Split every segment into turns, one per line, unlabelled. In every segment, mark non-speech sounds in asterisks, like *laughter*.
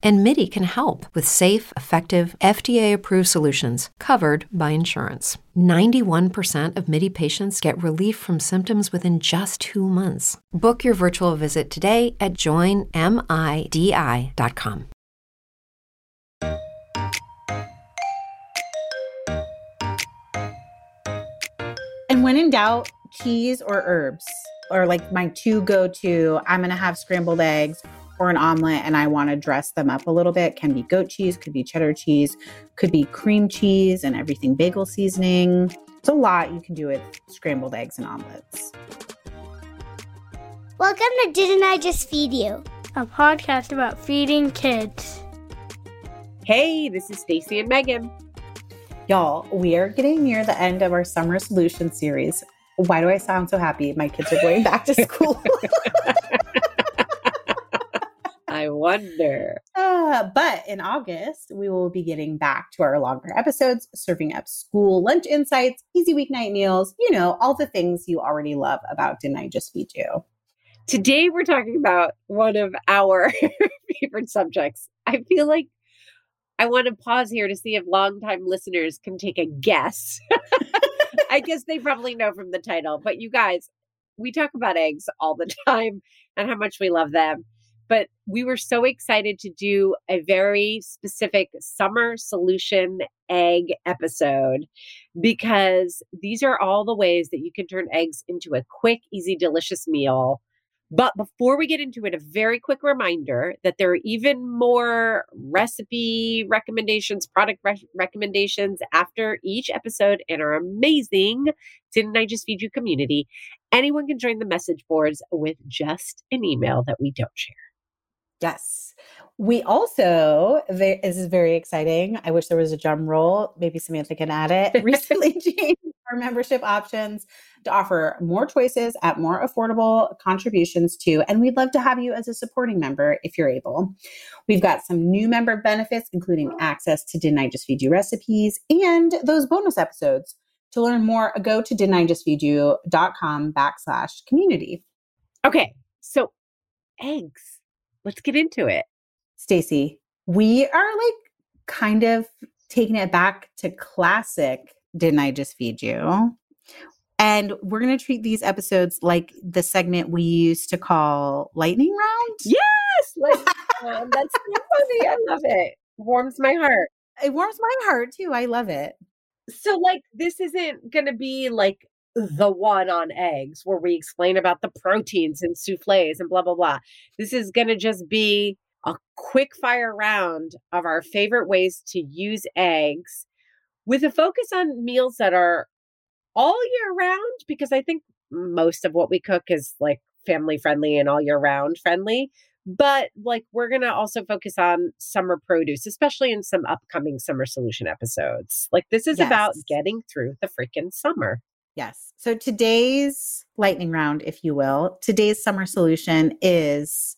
And MIDI can help with safe, effective, FDA approved solutions covered by insurance. 91% of MIDI patients get relief from symptoms within just two months. Book your virtual visit today at joinmidi.com.
And when in doubt, cheese or herbs are like my two go to. I'm going to have scrambled eggs or an omelet and I want to dress them up a little bit. Can be goat cheese, could be cheddar cheese, could be cream cheese and everything bagel seasoning. It's a lot you can do with scrambled eggs and omelets.
Welcome to Didn't I Just Feed You?
A podcast about feeding kids.
Hey, this is Stacy and Megan.
Y'all, we are getting near the end of our summer solution series. Why do I sound so happy? My kids are going back to *laughs* school. *laughs*
I wonder.
Uh, but in August, we will be getting back to our longer episodes, serving up school lunch insights, easy weeknight meals, you know, all the things you already love about Didn't I Just Feed You?
Today, we're talking about one of our *laughs* favorite subjects. I feel like I want to pause here to see if longtime listeners can take a guess. *laughs* I guess they probably know from the title, but you guys, we talk about eggs all the *laughs* time and how much we love them. But we were so excited to do a very specific summer solution egg episode because these are all the ways that you can turn eggs into a quick, easy, delicious meal but before we get into it, a very quick reminder that there are even more recipe recommendations, product re- recommendations after each episode in our amazing Didn't I Just Feed You community. Anyone can join the message boards with just an email that we don't share.
Yes. We also, this is very exciting. I wish there was a drum roll. Maybe Samantha can add it. *laughs* Recently *laughs* changed our membership options to offer more choices at more affordable contributions too. And we'd love to have you as a supporting member if you're able. We've got some new member benefits, including oh. access to Didn't I Just Feed You recipes and those bonus episodes. To learn more, go to didn'tijustfeedyou.com backslash community.
Okay, so eggs let's get into it.
Stacy, we are like kind of taking it back to classic Didn't I Just Feed You? And we're going to treat these episodes like the segment we used to call Lightning Round.
Yes! Like, that's so funny. I love it. Warms my heart.
It warms my heart too. I love it.
So, like, this isn't going to be like the one on eggs where we explain about the proteins and souffles and blah blah blah. This is going to just be a quick fire round of our favorite ways to use eggs with a focus on meals that are all year round because I think most of what we cook is like family friendly and all year round friendly. But like we're going to also focus on summer produce, especially in some upcoming summer solution episodes. Like this is yes. about getting through the freaking summer.
Yes. So today's lightning round, if you will, today's summer solution is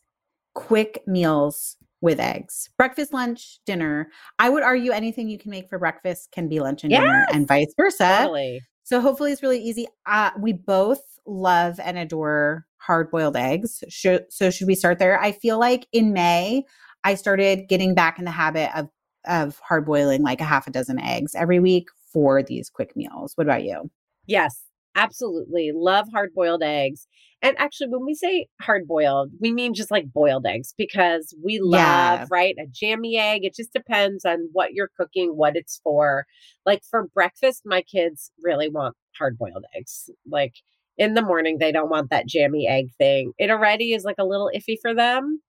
quick meals with eggs. Breakfast, lunch, dinner. I would argue anything you can make for breakfast can be lunch and yes! dinner and vice versa.
Totally.
So hopefully it's really easy. Uh, we both love and adore hard boiled eggs. Should, so should we start there? I feel like in May, I started getting back in the habit of of hard boiling like a half a dozen eggs every week for these quick meals. What about you?
Yes, absolutely. Love hard boiled eggs. And actually, when we say hard boiled, we mean just like boiled eggs because we love, yeah. right? A jammy egg. It just depends on what you're cooking, what it's for. Like for breakfast, my kids really want hard boiled eggs. Like in the morning, they don't want that jammy egg thing. It already is like a little iffy for them.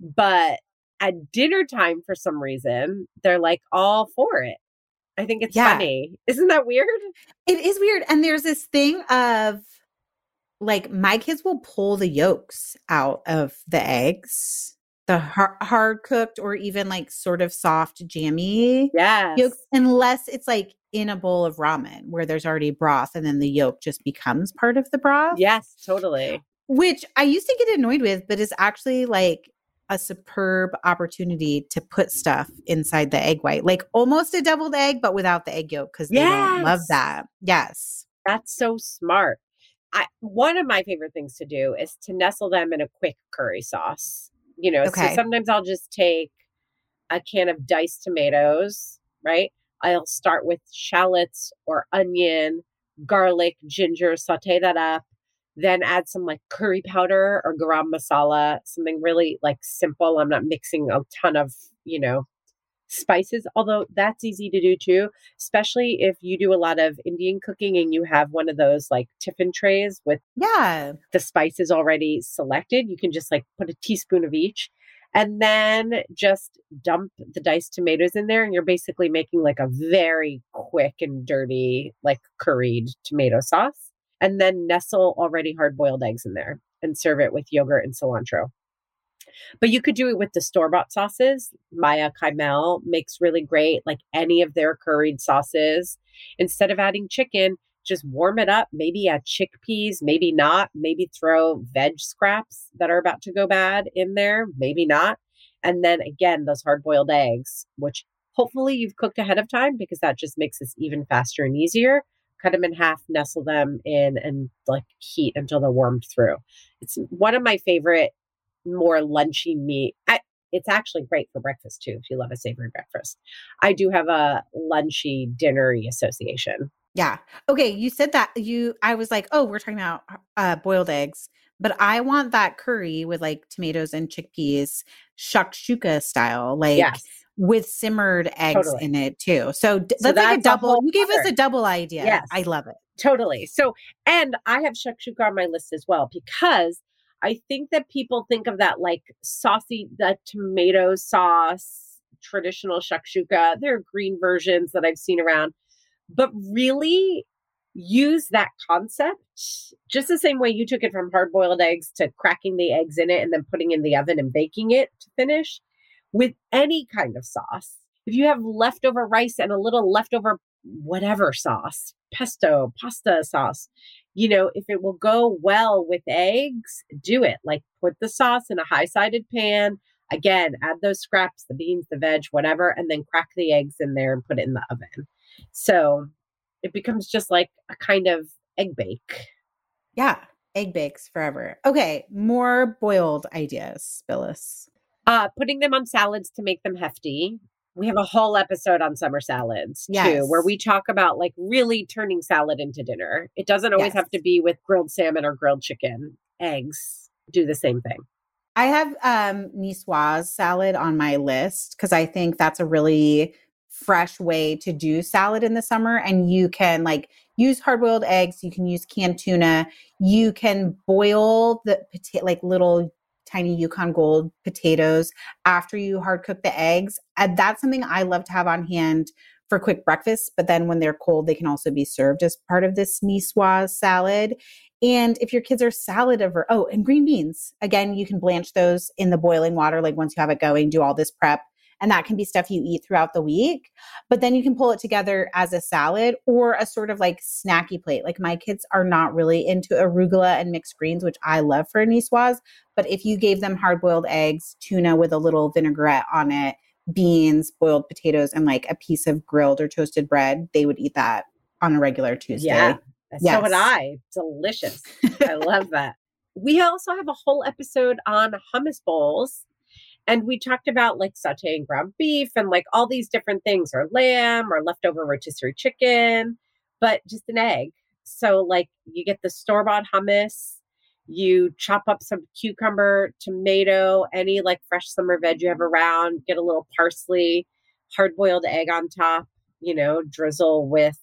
But at dinner time, for some reason, they're like all for it. I think it's yeah. funny. Isn't that weird?
It is weird. And there's this thing of like my kids will pull the yolks out of the eggs, the hard, hard cooked or even like sort of soft jammy
yes.
yolks, unless it's like in a bowl of ramen where there's already broth and then the yolk just becomes part of the broth.
Yes, totally.
Which I used to get annoyed with, but is actually like a superb opportunity to put stuff inside the egg white, like almost a deviled egg, but without the egg yolk because they don't love that. Yes.
That's so smart. I, one of my favorite things to do is to nestle them in a quick curry sauce. You know,
Okay.
so sometimes I'll just take a can of diced tomatoes, right? I'll start with shallots or onion, garlic, ginger, saute that up, then add some like curry powder or garam masala, something really like simple. I'm not mixing a ton of, you know, spices, although that's easy to do too, especially if you do a lot of Indian cooking and you have one of those like tiffin trays with
Yeah.
the spices already selected. You can just like put a teaspoon of each and then just dump the diced tomatoes in there. And you're basically making like a very quick and dirty, like curried tomato sauce. And then nestle already hard boiled eggs in there and serve it with yogurt and cilantro. But you could do it with the store bought sauces. Maya Kaimal makes really great, like any of their curried sauces. Instead of adding chicken, just warm it up. Maybe add chickpeas, maybe not. Maybe throw veg scraps that are about to go bad in there, maybe not. And then again, those hard boiled eggs, which hopefully you've cooked ahead of time because that just makes this even faster and easier. Cut them in half, nestle them in, and like heat until they're warmed through. It's one of my favorite, more lunchy meat. I, it's actually great for breakfast too, if you love a savory breakfast. I do have a lunchy, dinnery association.
Yeah. Okay. You said that you, I was like, oh, we're talking about uh, boiled eggs, but I want that curry with like tomatoes and chickpeas, shakshuka style, like
yes.
With simmered eggs
Totally.
in it too. So, d-
So
that's like a
a
double. You gave us a double idea.
Yes.
I love it.
Totally. So, and I have shakshuka on my list as well because I think that people think of that like saucy, the tomato sauce, traditional shakshuka. There are green versions that I've seen around, but really use that concept just the same way you took it from hard boiled eggs to cracking the eggs in it and then putting in the oven and baking it to finish with any kind of sauce. If you have leftover rice and a little leftover whatever sauce, pesto, pasta sauce, you know, if it will go well with eggs, do it. Like put the sauce in a high sided pan. Again, add those scraps, the beans, the veg, whatever, and then crack the eggs in there and put it in the oven. So it becomes just like a kind of egg bake.
Yeah. Egg bakes forever. Okay. More boiled ideas, Billis.
Uh, putting them on salads to make them hefty. We have a whole episode on summer salads too, where we talk about like really turning salad into dinner. It doesn't always have to be with grilled salmon or grilled chicken. Eggs do the same thing.
I have um niçoise salad on my list because I think that's a really fresh way to do salad in the summer. And you can like use hard boiled eggs, you can use canned tuna, you can boil the potato like little tiny Yukon Gold potatoes after you hard cook the eggs. And that's something I love to have on hand for quick breakfast. But then when they're cold, they can also be served as part of this niçoise salad. And if your kids are salad over, oh, and green beans. Again, you can blanch those in the boiling water. Like once you have it going, do all this prep. And that can be stuff you eat throughout the week. But then you can pull it together as a salad or a sort of like snacky plate. Like my kids are not really into arugula and mixed greens, which I love for niçoise. But if you gave them hard boiled eggs, tuna with a little vinaigrette on it, beans, boiled potatoes, and like a piece of grilled or toasted bread, they would eat that on a regular Tuesday.
Yeah. So would I. Delicious. I love *laughs* that. We also have a whole episode on hummus bowls. And we talked about like sauteing ground beef and like all these different things, or lamb or leftover rotisserie chicken, but just an egg. So, like, you get the store bought hummus, you chop up some cucumber, tomato, any like fresh summer veg you have around, get a little parsley, hard boiled egg on top, you know, drizzle with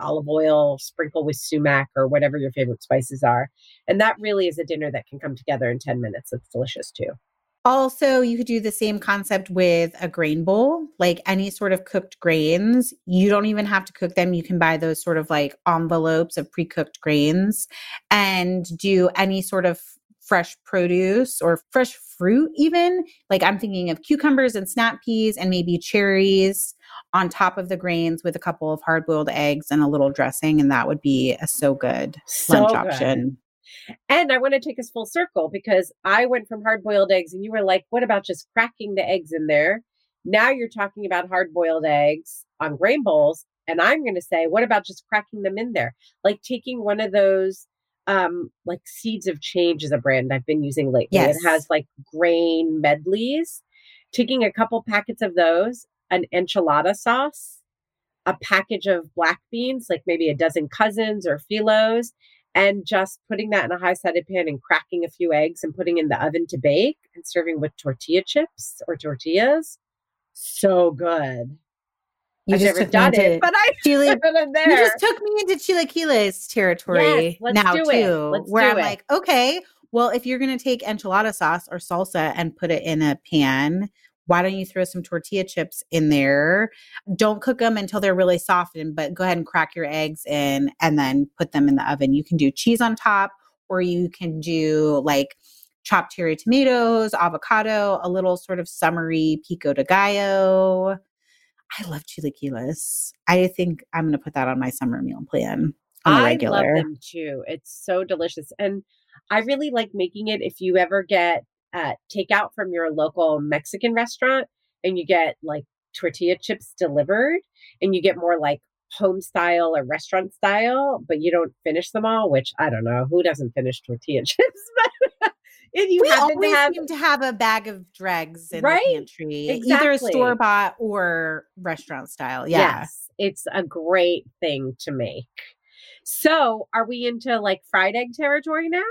olive oil, sprinkle with sumac or whatever your favorite spices are. And that really is a dinner that can come together in 10 minutes. It's delicious too.
Also, you could do the same concept with a grain bowl, like any sort of cooked grains. You don't even have to cook them. You can buy those sort of like envelopes of pre cooked grains and do any sort of fresh produce or fresh fruit, even. Like I'm thinking of cucumbers and snap peas and maybe cherries on top of the grains with a couple of hard boiled eggs and a little dressing. And that would be a so good
So
lunch
good.
option.
And I want to take us full circle because I went from hard boiled eggs and you were like, what about just cracking the eggs in there? Now you're talking about hard boiled eggs on grain bowls. And I'm going to say, what about just cracking them in there? Like taking one of those, um, like Seeds of Change is a brand I've been using lately.
Yes.
It has like grain medleys. Taking a couple packets of those, an enchilada sauce, a package of black beans, like maybe a dozen cousins or philos, and just putting that in a high sided pan and cracking a few eggs and putting in the oven to bake and serving with tortilla chips or tortillas. So good.
You
I've
just
never
took me
done it,
into
but I
Chile. *laughs*
there.
You just took me into chilaquiles territory
Yes, let's
now
do
too, where I'm
it.
like, okay, well, if you're gonna take enchilada sauce or salsa and put it in a pan, why don't you throw some tortilla chips in there? Don't cook them until they're really softened, but go ahead and crack your eggs in and then put them in the oven. You can do cheese on top, or you can do like chopped cherry tomatoes, avocado, a little sort of summery pico de gallo. I love chilaquiles. I think I'm going to put that on my summer meal plan on the
I
regular.
love them too. It's so delicious. And I really like making it if you ever get uh, takeout from your local Mexican restaurant and you get like tortilla chips delivered and you get more like home style or restaurant style, but you don't finish them all, which I don't know. Who doesn't finish tortilla *laughs* chips? But if you
we
happen to
always
have
seem to have a bag of dregs in
Right?
the pantry, either
Exactly.
store bought or restaurant style. Yeah.
Yes, it's a great thing to make. So, are we into like fried egg territory now?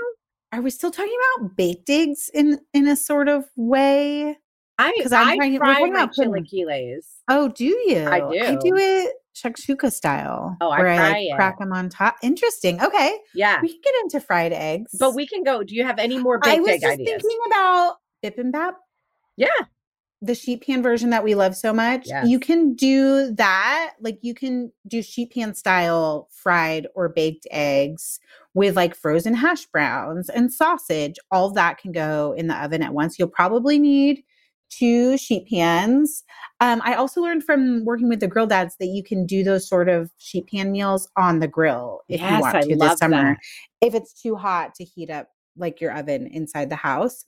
Are we still talking about baked eggs in in a sort of way?
I
'Cause I'm
I
trying to- we're
fry
talking about
chilaquiles.
Oh, do you?
I do.
I
do.
it shakshuka style.
Oh, I
where I like
it.
crack them on top. Interesting. Okay,
Yeah,
we can get into fried eggs,
but we can go. Do you have any more baked
I
was
just
ideas?
thinking about bibimbap.
Yeah.
The sheet pan version that we love so much.
Yes.
You can do that. Like you can do sheet pan style fried or baked eggs with like frozen hash browns and sausage. All that can go in the oven at once. You'll probably need two sheet pans. Um, I also learned from working with the grill dads that you can do those sort of sheet pan meals on the grill if you
Yes,
want
I
to this summer.
that.
If it's too hot to heat up like your oven inside the house.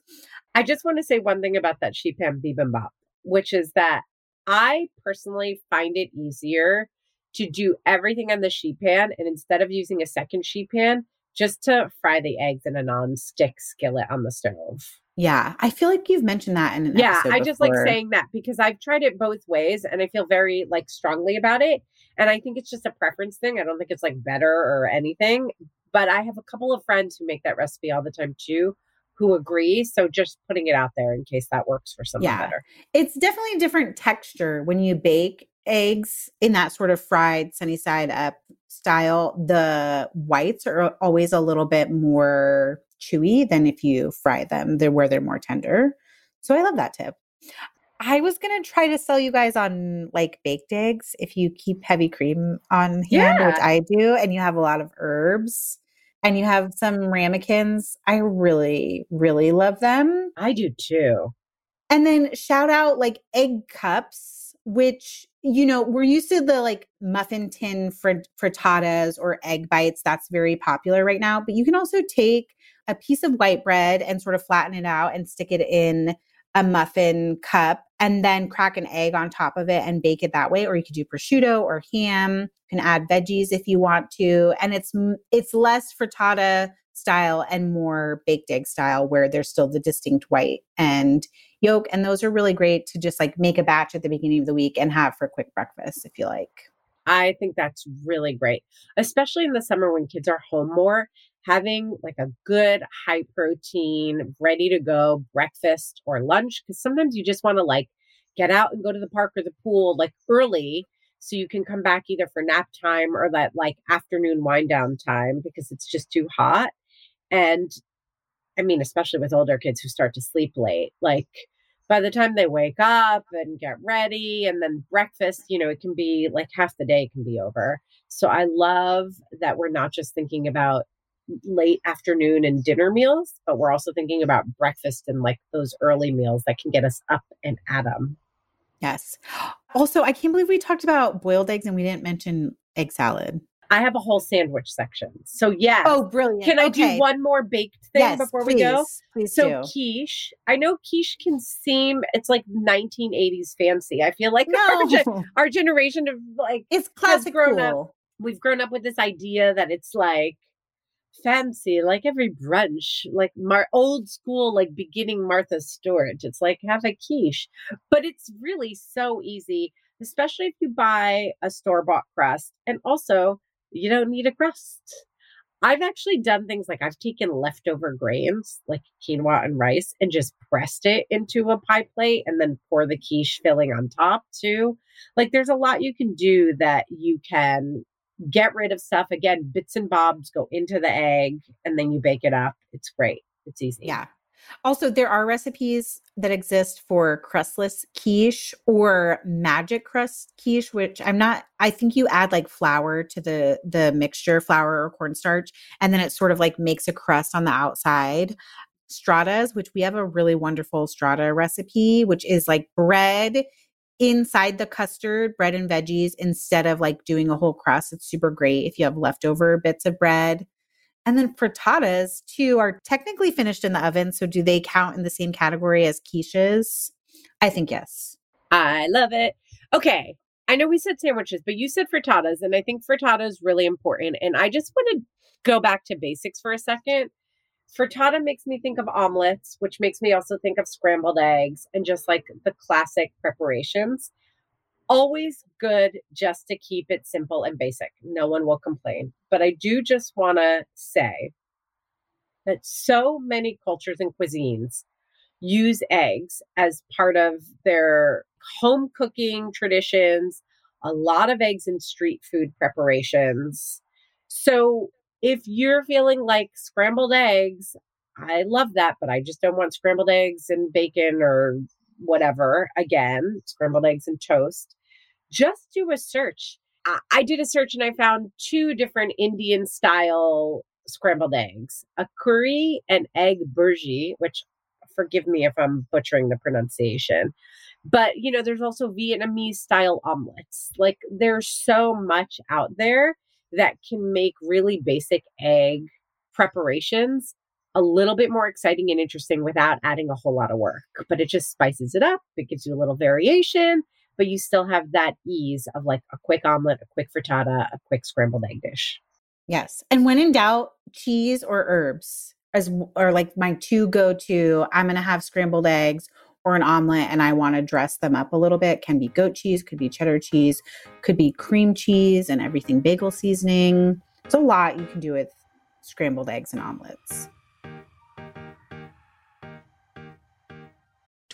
I just want to say one thing about that sheet pan bibimbap, which is that I personally find it easier to do everything on the sheet pan and instead of using a second sheet pan, just to fry the eggs in a non-stick skillet on the stove.
Yeah, I feel like you've mentioned that in an
yeah i just like saying that because i've tried it both ways and i feel very like strongly about it and i think it's just a preference thing i don't think it's like better or anything but i have a couple of friends who make that recipe all the time too who agree so just putting it out there in case that works for someone
Yeah.
better
It's definitely a different texture when you bake eggs in that sort of fried sunny side up style. The whites are always a little bit more chewy than if you fry them. They're where they're more tender. So I love that tip. I was gonna try to sell you guys on like baked eggs if you keep heavy cream on hand, which I do, and you have a lot of herbs and you have some ramekins. I really, really love them.
i do too
And then shout out like egg cups, which, you know, we're used to the like muffin tin frit- frittatas or egg bites. That's very popular right now. But you can also take a piece of white bread and sort of flatten it out and stick it in a muffin cup and then crack an egg on top of it and bake it that way. Or you could do prosciutto or ham. You can add veggies if you want to. And it's it's less frittata style and more baked egg style where there's still the distinct white and yolk. And those are really great to just like make a batch at the beginning of the week and have for quick breakfast if you like.
I think that's really great, especially in the summer when kids are home more. Having like a good high protein, ready to go breakfast or lunch, because sometimes you just want to like get out and go to the park or the pool like early so you can come back either for nap time or that like afternoon wind down time because it's just too hot. And I mean, especially with older kids who start to sleep late, like by the time they wake up and get ready and then breakfast, you know, it can be like half the day can be over. So I love that we're not just thinking about late afternoon and dinner meals, but we're also thinking about breakfast and like those early meals that can get us up and at 'em.
Yes. Also, I can't believe we talked about boiled eggs and we didn't mention egg salad.
I have a whole sandwich section. So yeah.
Oh, brilliant.
Can I
Okay.
do one more baked thing
yes,
before
please,
we go?
Please
So
do.
quiche, I know quiche can seem it's like 1980s fancy. I feel like our,
No,
our generation of like
it's classic
grown up. we've grown up with this idea that it's like fancy, like every brunch, like Mar- old school, like beginning Martha Stewart. It's like have a quiche, but it's really so easy, especially if you buy a store bought crust, and also you don't need a crust. I've actually done things like I've taken leftover grains like quinoa and rice and just pressed it into a pie plate and then pour the quiche filling on top too. Like there's a lot you can do that you can get rid of stuff. Again, bits and bobs go into the egg and then you bake it up. It's great. It's easy.
Yeah. Also, there are recipes that exist for crustless quiche or magic crust quiche, which I'm not. I think you add like flour to the the mixture, flour or cornstarch, and then it sort of like makes a crust on the outside. Stratas, which we have a really wonderful strata recipe, which is like bread inside the custard, bread and veggies, instead of like doing a whole crust. It's super great if you have leftover bits of bread. And then frittatas too are technically finished in the oven. So do they count in the same category as quiches? I think yes.
I love it. Okay. I know we said sandwiches, but you said frittatas, and I think frittata is really important. And I just want to go back to basics for a second. Frittata makes me think of omelets, which makes me also think of scrambled eggs and just like the classic preparations. Always good just to keep it simple and basic. No one will complain. But I do just want to say that so many cultures and cuisines use eggs as part of their home cooking traditions, a lot of eggs in street food preparations. So if you're feeling like scrambled eggs, I love that, but I just don't want scrambled eggs and bacon or whatever. Again, scrambled eggs and toast. Just do a search. I, did a search and I found two different Indian style scrambled eggs a curry and egg bhurji, which forgive me if I'm butchering the pronunciation. But, you know, there's also Vietnamese style omelets. Like, there's so much out there that can make really basic egg preparations a little bit more exciting and interesting without adding a whole lot of work. But it just spices it up, it gives you a little variation, but you still have that ease of like a quick omelet, a quick frittata, a quick scrambled egg dish.
Yes. And when in doubt, cheese or herbs as are like my two go to. I'm going to have scrambled eggs or an omelet and I want to dress them up a little bit. Can be goat cheese, could be cheddar cheese, could be cream cheese and everything bagel seasoning. It's a lot you can do with scrambled eggs and omelets.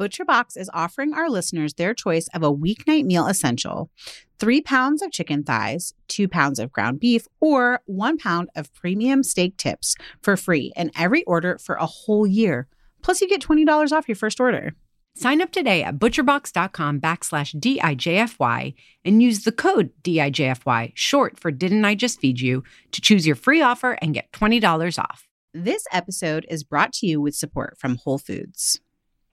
ButcherBox is offering our listeners their choice of a weeknight meal essential three pounds of chicken thighs, two pounds of ground beef, or one pound of premium steak tips for free in every order for a whole year. Plus, you get $20 off your first order.
Sign up today at butcherbox.com backslash DIJFY and use the code DIJFY, short for Didn't I Just Feed You, to choose your free offer and get $20 off.
This episode is brought to you with support from Whole Foods.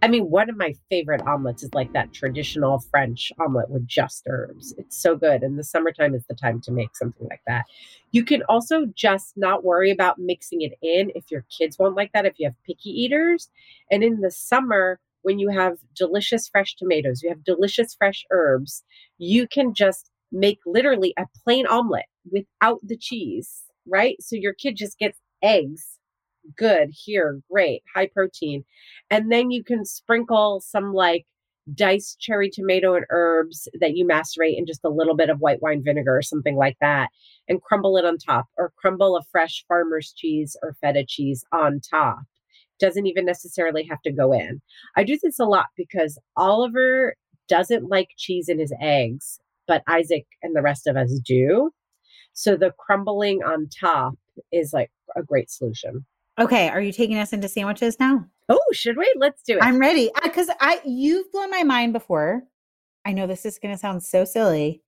I mean, one of my favorite omelets is like that traditional French omelet with just herbs. It's so good. And the summertime is the time to make something like that. You can also just not worry about mixing it in if your kids won't like that, if you have picky eaters. And in the summer, when you have delicious fresh tomatoes, you have delicious fresh herbs, you can just make literally a plain omelet without the cheese, right? So your kid just gets eggs good here, great, high protein. And then you can sprinkle some like diced cherry tomato and herbs that you macerate in just a little bit of white wine vinegar or something like that and crumble it on top or crumble a fresh farmer's cheese or feta cheese on top. Doesn't even necessarily have to go in. I do this a lot because Oliver doesn't like cheese in his eggs, but Isaac and the rest of us do. So the crumbling on top is like a great solution.
Okay, are you taking us into sandwiches now?
Oh, should we? Let's do it.
I'm ready because I you've blown my mind before. I know this is going to sound so silly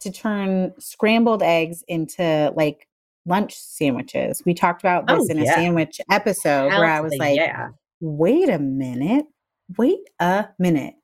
to turn scrambled eggs into like lunch sandwiches. We talked about oh, this
Oh,
in
yeah.
a sandwich episode where I was like,
yeah.
wait a minute, wait a minute.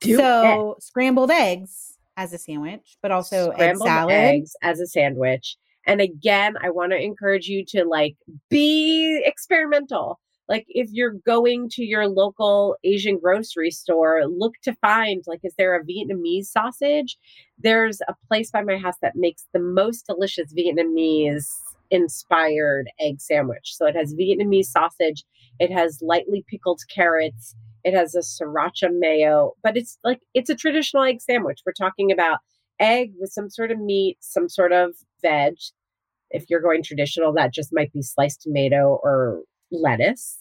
Do
so scrambled eggs as a sandwich, but also
scrambled
egg salad.
eggs as a sandwich. And again, I want to encourage you to like be experimental. Like if you're going to your local Asian grocery store, look to find like is there a Vietnamese sausage? There's a place by my house that makes the most delicious Vietnamese inspired egg sandwich. So it has Vietnamese sausage, it has lightly pickled carrots, it has a sriracha mayo, but it's like it's a traditional egg sandwich. We're talking about egg with some sort of meat, some sort of veg. If you're going traditional, that just might be sliced tomato or lettuce.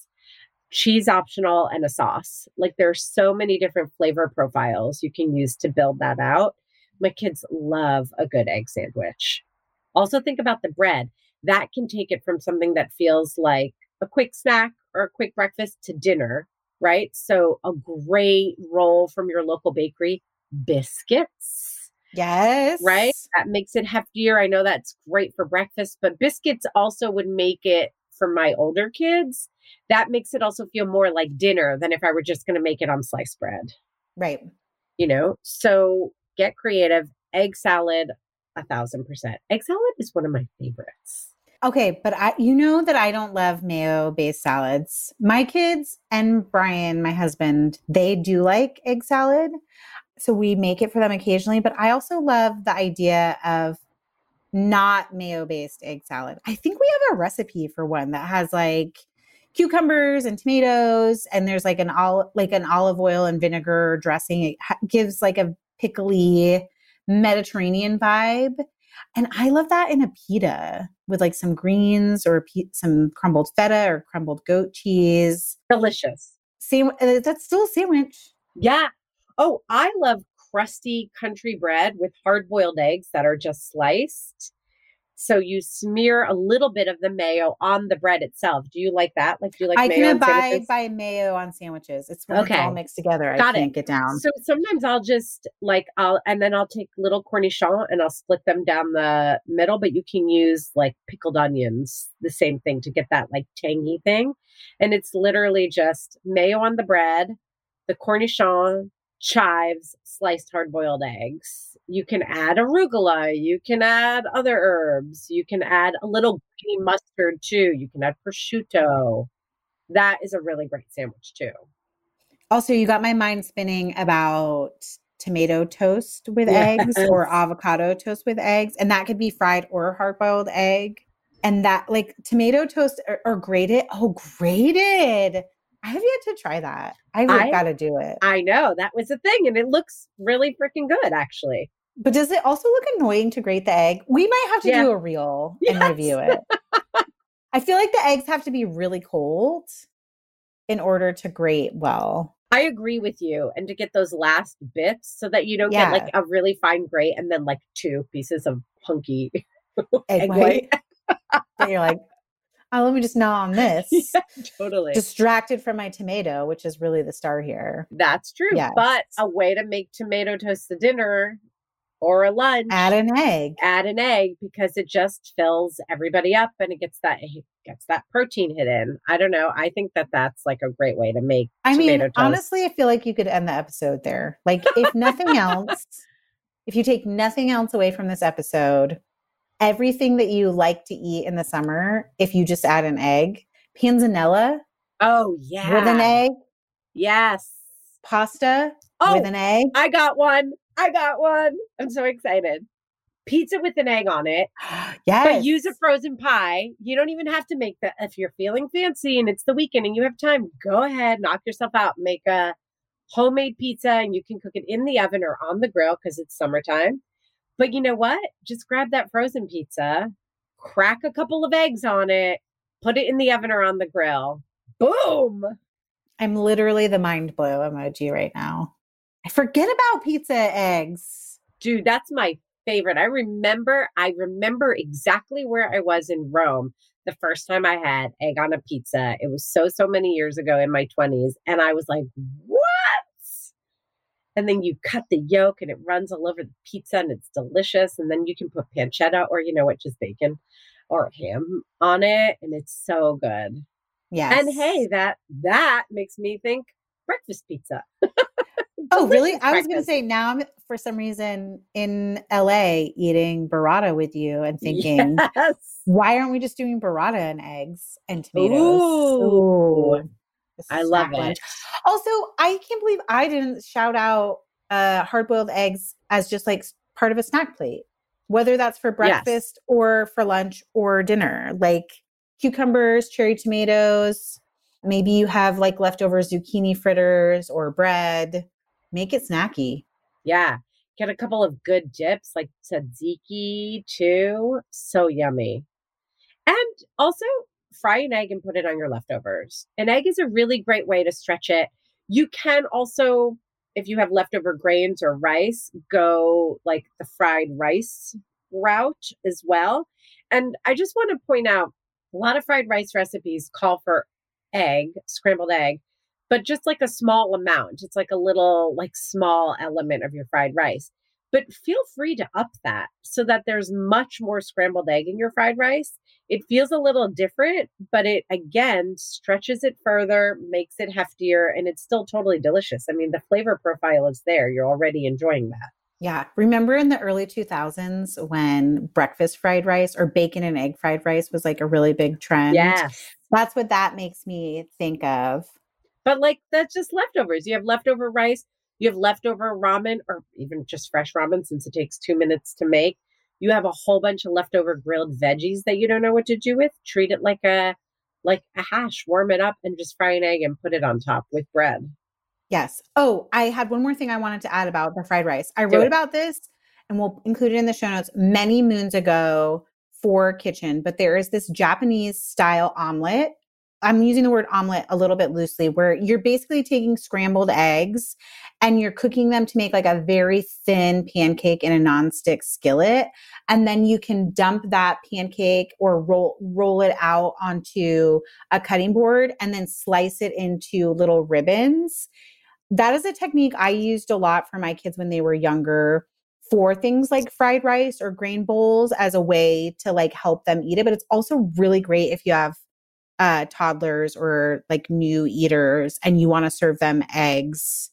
Cheese optional and a sauce. Like there's so many different flavor profiles you can use to build that out. My kids love a good egg sandwich. Also think about the bread. That can take it from something that feels like a quick snack or a quick breakfast to dinner, right? So a great roll from your local bakery, biscuits
Yes.
right? That makes it heftier. I know that's great for breakfast, but biscuits also would make it for my older kids. That makes it also feel more like dinner than if I were just going to make it on sliced bread,
Right.
you know? So get creative. Egg salad, a thousand percent. Egg salad is one of my favorites.
Okay, but I you know that I don't love mayo based salads. My kids and Brian, my husband, they do like egg salad. So we make it for them occasionally, but I also love the idea of not mayo based egg salad. I think we have a recipe for one that has like cucumbers and tomatoes and there's like an olive like an olive oil and vinegar dressing. It gives like a pickly Mediterranean vibe. And I love that in a pita with like some greens or some crumbled feta or crumbled goat cheese.
Delicious.
Sam- uh, that's still a sandwich.
Yeah. Oh, I love crusty country bread with hard boiled eggs that are just sliced. So you smear a little bit of the mayo on the bread itself. Do you like that? Like, do you like
I
mayo
can
on
abide
sandwiches?
by mayo on sandwiches. It's when it's all mixed together.
Got
I
it.
can't get down.
So sometimes I'll just like I'll and then I'll take little cornichons and I'll split them down the middle, but you can use like pickled onions, the same thing to get that like tangy thing. And it's literally just mayo on the bread, the cornichon, chives, sliced hard boiled eggs. You can add arugula, you can add other herbs, you can add a little green mustard too, you can add prosciutto. That is a really great sandwich too.
Also, you got my mind spinning about tomato toast with eggs or avocado toast with eggs. And that could be fried or hard boiled egg. And that, like, tomato toast or, or grated. Oh, grated. I have yet to try that. I've
I-
got to do it.
I know that was a thing, and it looks really freaking good, actually.
But does it also look annoying to grate the egg? We might have to
Yeah.
do a reel *laughs* and review it. I feel like the eggs have to be really cold in order to grate well.
I agree with you, and to get those last bits so that you don't
Yeah.
get like a really fine grate and then like two pieces of punky *laughs*
Egg,
egg
white.
white.
that you're like, oh, let me just gnaw on *laughs* this.
yeah, totally.
Distracted from my tomato, which is really the star here.
That's true.
Yes.
But a way to make tomato toast to dinner or a lunch.
Add an egg.
add an egg because it just fills everybody up and it gets that it gets that protein hit in. I don't know. I think that that's like a great way to make
I
tomato
mean,
toast.
honestly, I feel like you could end the episode there. Like, if nothing *laughs* else, if you take nothing else away from this episode, everything that you like to eat in the summer, if you just add an egg, panzanella
oh yeah,
with an egg,
Yes.
pasta
Oh,
with an egg.
I got one. I got one. I'm so excited. Pizza with an egg on it,
yes. *gasps*
but use a frozen pie. You don't even have to make that. If you're feeling fancy and it's the weekend and you have time, go ahead, knock yourself out, make a homemade pizza, and you can cook it in the oven or on the grill because it's summertime. But you know what? Just grab that frozen pizza, crack a couple of eggs on it, put it in the oven or on the grill. Boom.
I'm literally the mind blow emoji right now. I forget about pizza eggs.
dude that's my favorite i remember i remember exactly where i was in rome the first time i had egg on a pizza it was so so many years ago in my 20s and i was like what and then you cut the yolk and it runs all over the pizza and it's delicious and then you can put pancetta or you know what just bacon or ham on it and it's so good
Yes.
and hey that that makes me think breakfast pizza *laughs*
Oh, really? I was going to say now I'm for some reason in LA eating burrata with you and *laughs* thinking,
yes.
why aren't we just doing burrata and eggs and tomatoes?
Ooh.
this
I love
lunch.
it.
Also, I can't believe I didn't shout out uh, hard boiled eggs as just like part of a snack plate, whether that's for
Yes.
breakfast or for lunch or dinner. Like cucumbers, cherry tomatoes. Maybe you have like leftover zucchini fritters or bread. Make it snacky.
Yeah. Get a couple of good dips like tzatziki too. So yummy. And also fry an egg and put it on your leftovers. An egg is a really great way to stretch it. You can also, if you have leftover grains or rice, go like the fried rice route as well. And I just want to point out a lot of fried rice recipes call for egg, scrambled egg, but just like a small amount. It's like a little, like small element of your fried rice. But feel free to up that so that there's much more scrambled egg in your fried rice. It feels a little different, but it again stretches it further, makes it heftier, and it's still totally delicious. I mean, the flavor profile is there. You're already enjoying that.
Yeah. Remember in the early 2000s when breakfast fried rice or bacon and egg fried rice was like a really big trend?
Yes.
That's what that makes me think of.
But like that's just leftovers. You have leftover rice, you have leftover ramen, or even just fresh ramen since it takes two minutes to make. You have a whole bunch of leftover grilled veggies that you don't know what to do with. Treat it like a like a hash, warm it up and just fry an egg and put it on top with bread.
Yes. Oh, I had one more thing I wanted to add about the fried rice. I
Do
wrote
it.
about this and we'll include it in the show notes many moons ago for Kitchn, but there is this Japanese style omelet I'm using the word omelet a little bit loosely, where you're basically taking scrambled eggs and you're cooking them to make like a very thin pancake in a nonstick skillet. And then you can dump that pancake or roll, roll it out onto a cutting board and then slice it into little ribbons. That is a technique I used a lot for my kids when they were younger for things like fried rice or grain bowls as a way to like help them eat it. But it's also really great if you have uh, toddlers or like new eaters and you want to serve them eggs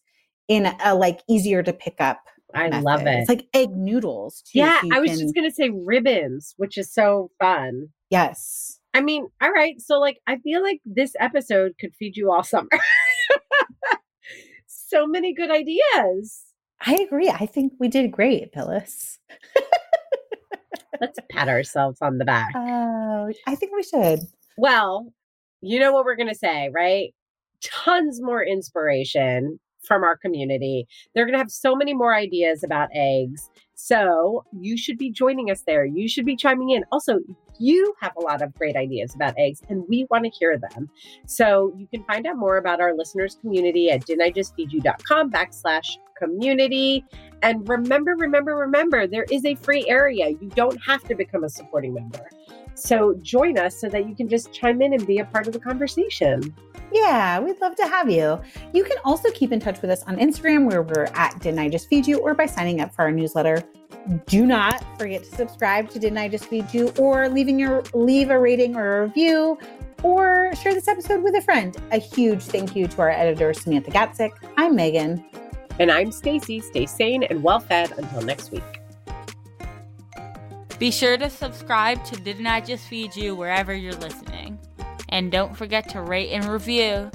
in a like easier to pick up.
I
method.
love it.
It's like egg noodles. Too,
yeah,
so
I was
can-
just gonna say ribbons, which is so fun.
yes.
I mean, all right. So, like, I feel like this episode could feed you all summer. *laughs* so many good ideas.
I agree. I think we did great, Billis. *laughs*
Let's pat ourselves on the back.
Oh, I think we should.
Well, you know what we're going to say, right? Tons more inspiration from our community. They're going to have so many more ideas about eggs. So you should be joining us there. You should be chiming in. Also, you have a lot of great ideas about eggs, and we want to hear them. So you can find out more about our listeners' community at didn'tijustfeedyou.com backslash community. And remember, remember, remember, there is a free area. You don't have to become a supporting member. So join us so that you can just chime in and be a part of the conversation.
Yeah, we'd love to have you. You can also keep in touch with us on Instagram where we're at Didn't I Just Feed You or by signing up for our newsletter. Do not forget to subscribe to Didn't I Just Feed You or leaving your leave a rating or a review or share this episode with a friend. A huge thank you to our editor Samantha Gatzik. I'm Meghan.
And I'm Stacie. Stay sane and well fed until next week.
Be sure to subscribe to Didn't I Just Feed You wherever you're listening. And don't forget to rate and review